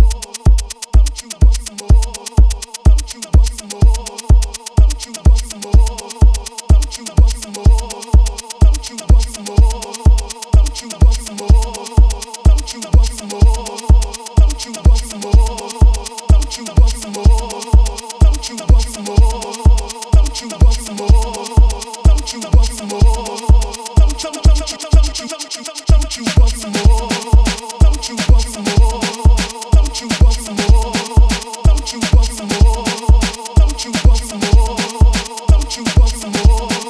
oh. Don't you worry more. Don't you want some more? Don't you want some more? Don't you want some more?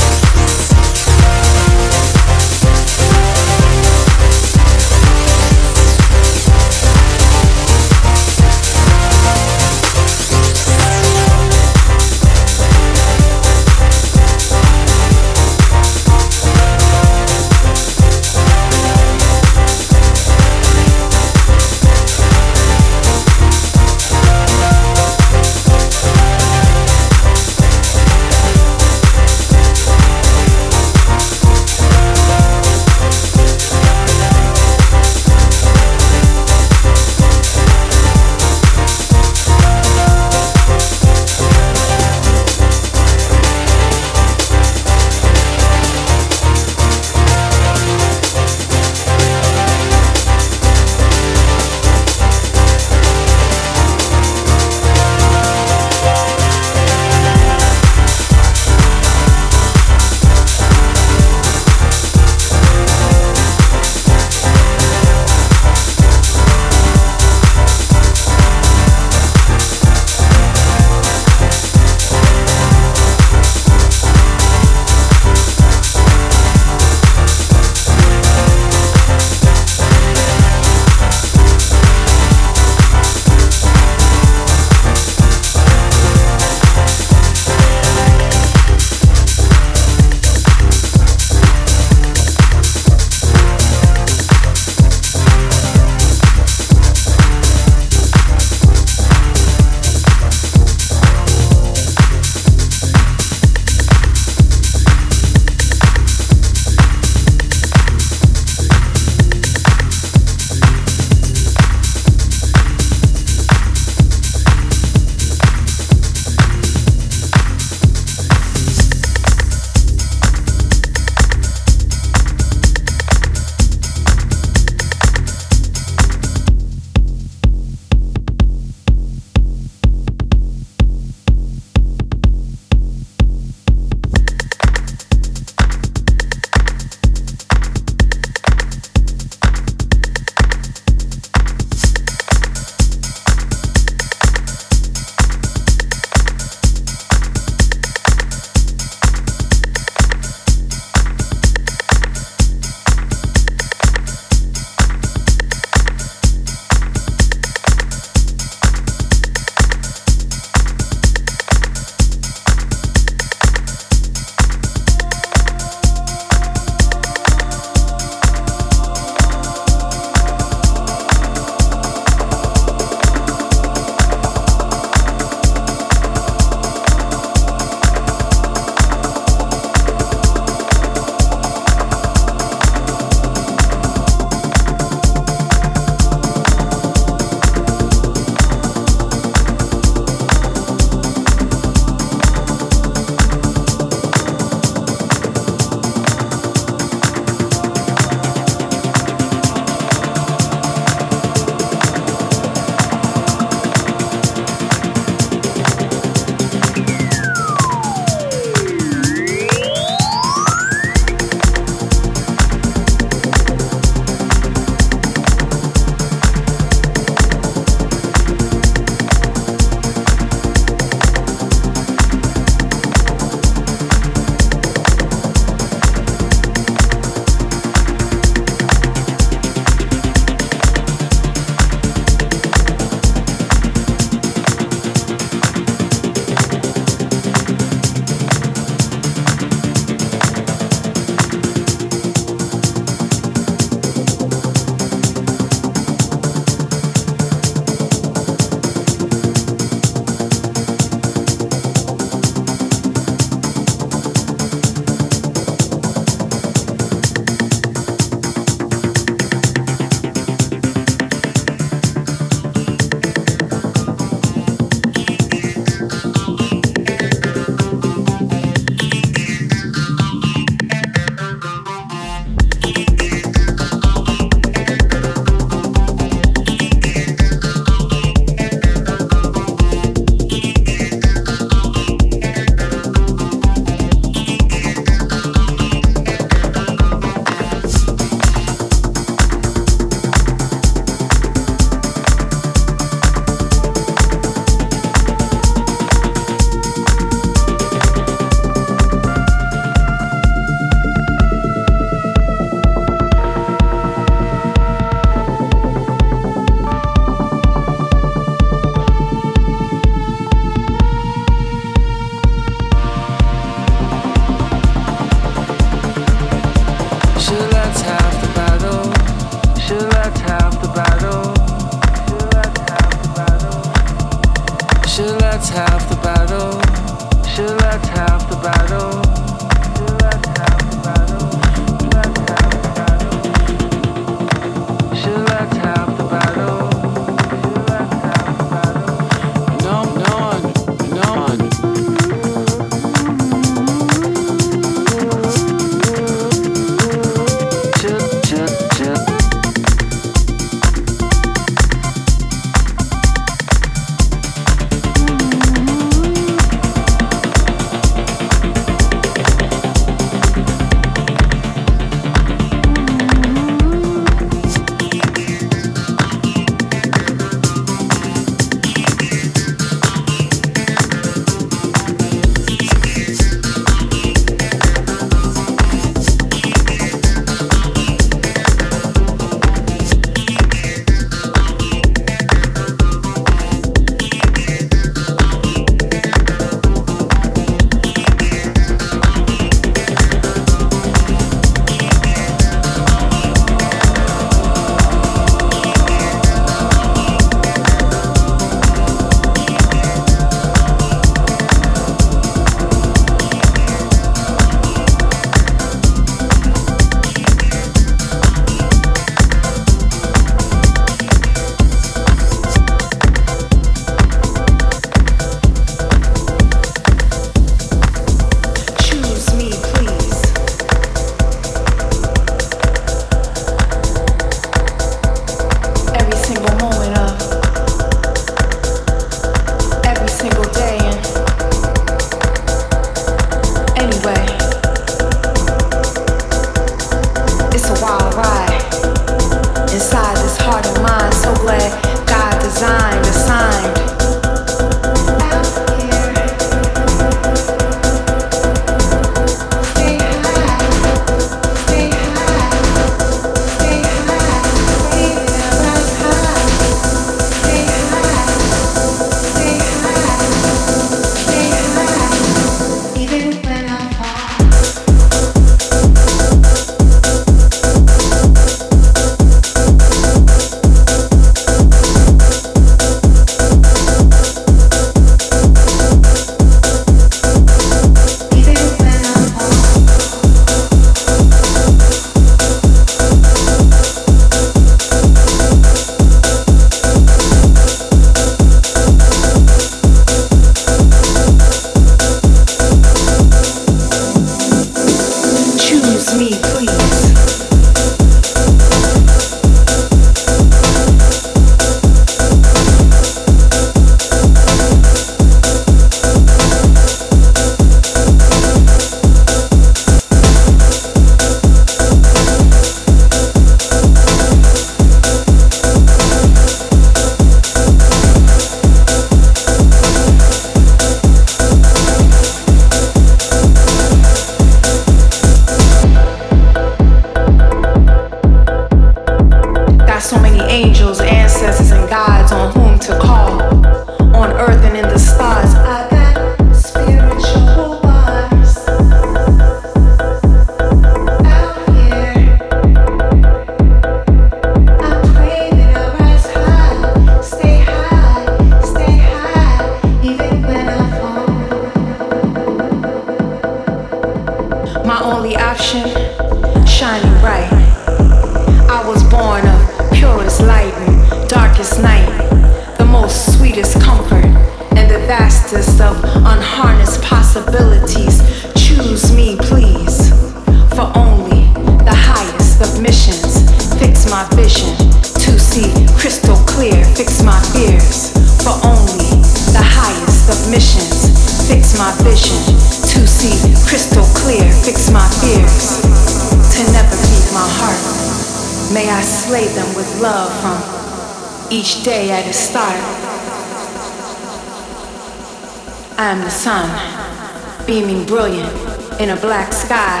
In a black sky.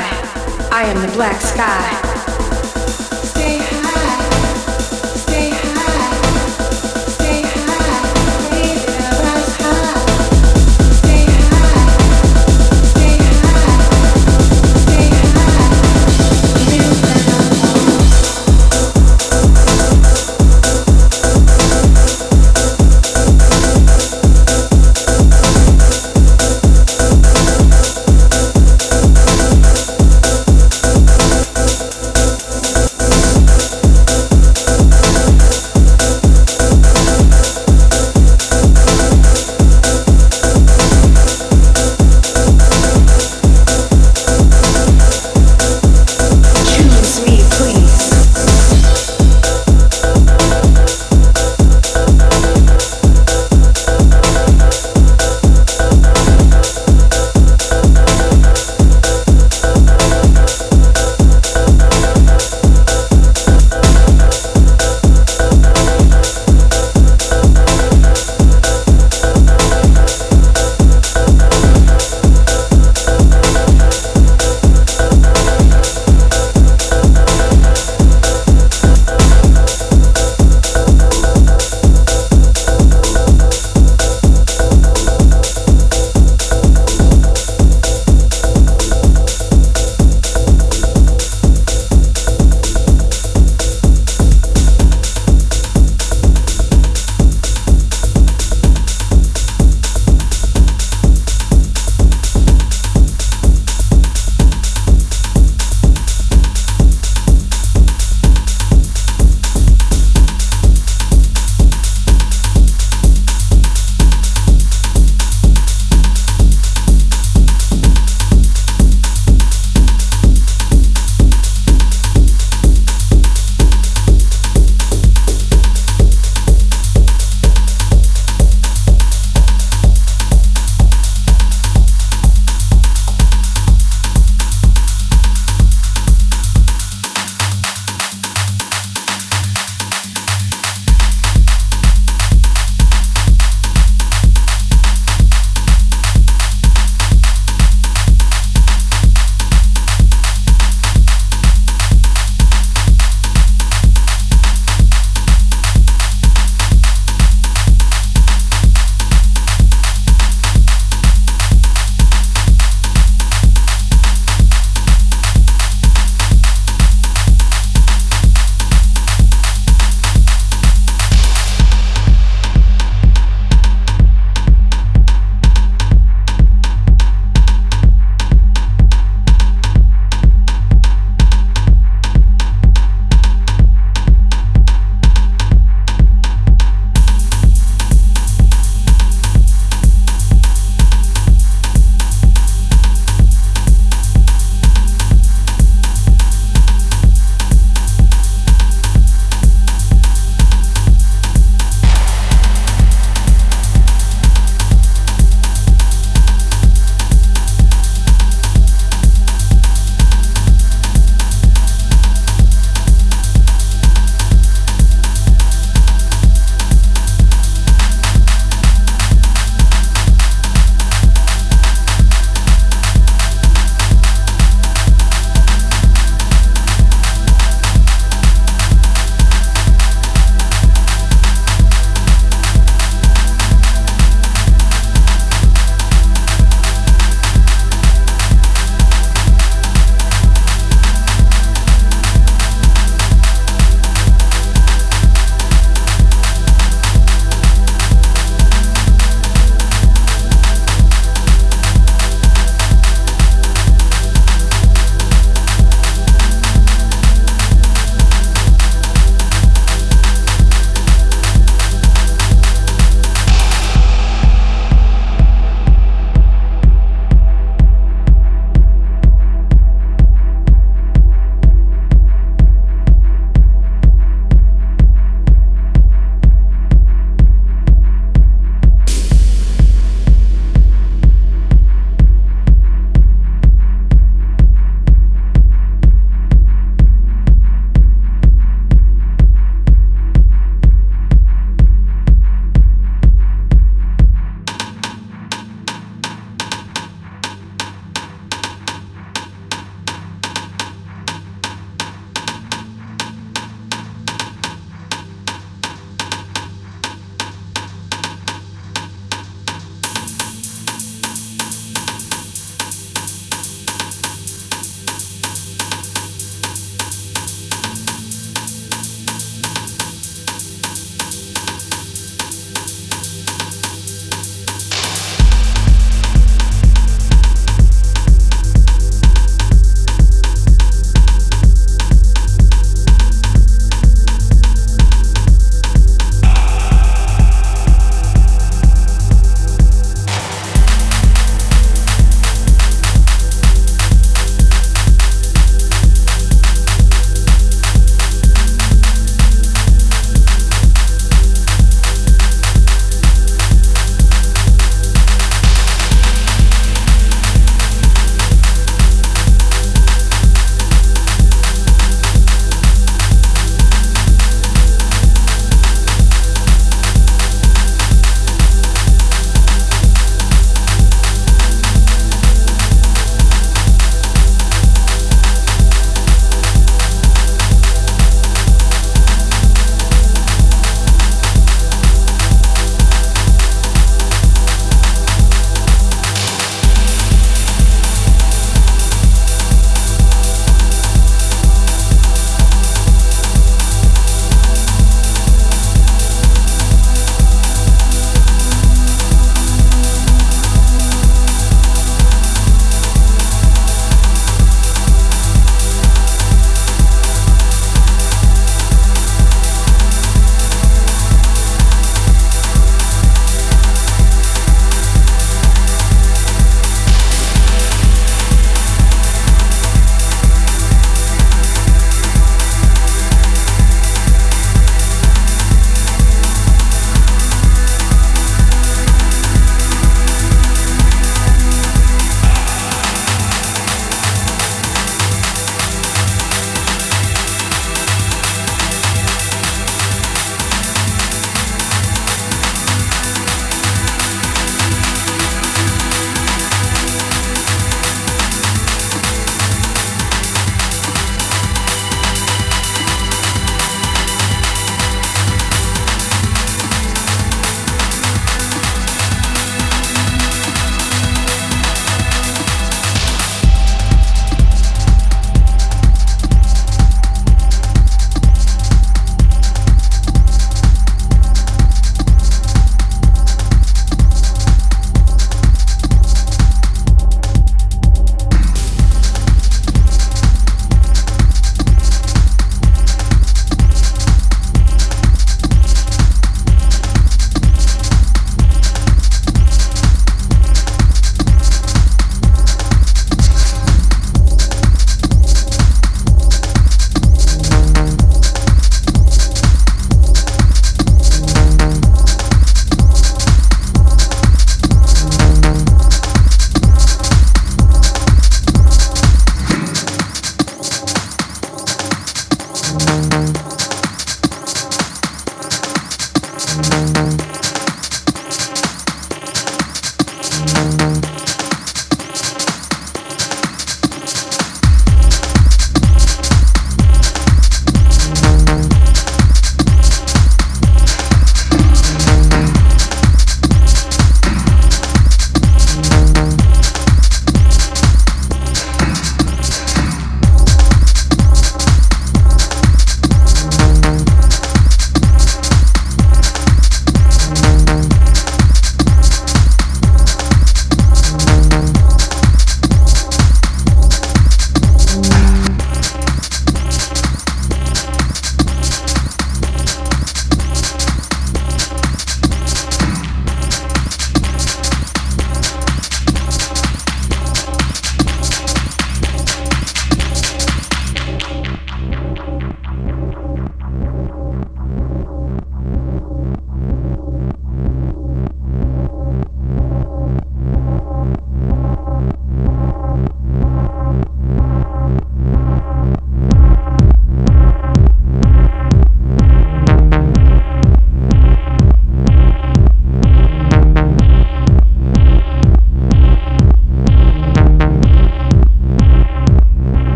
I am the black sky.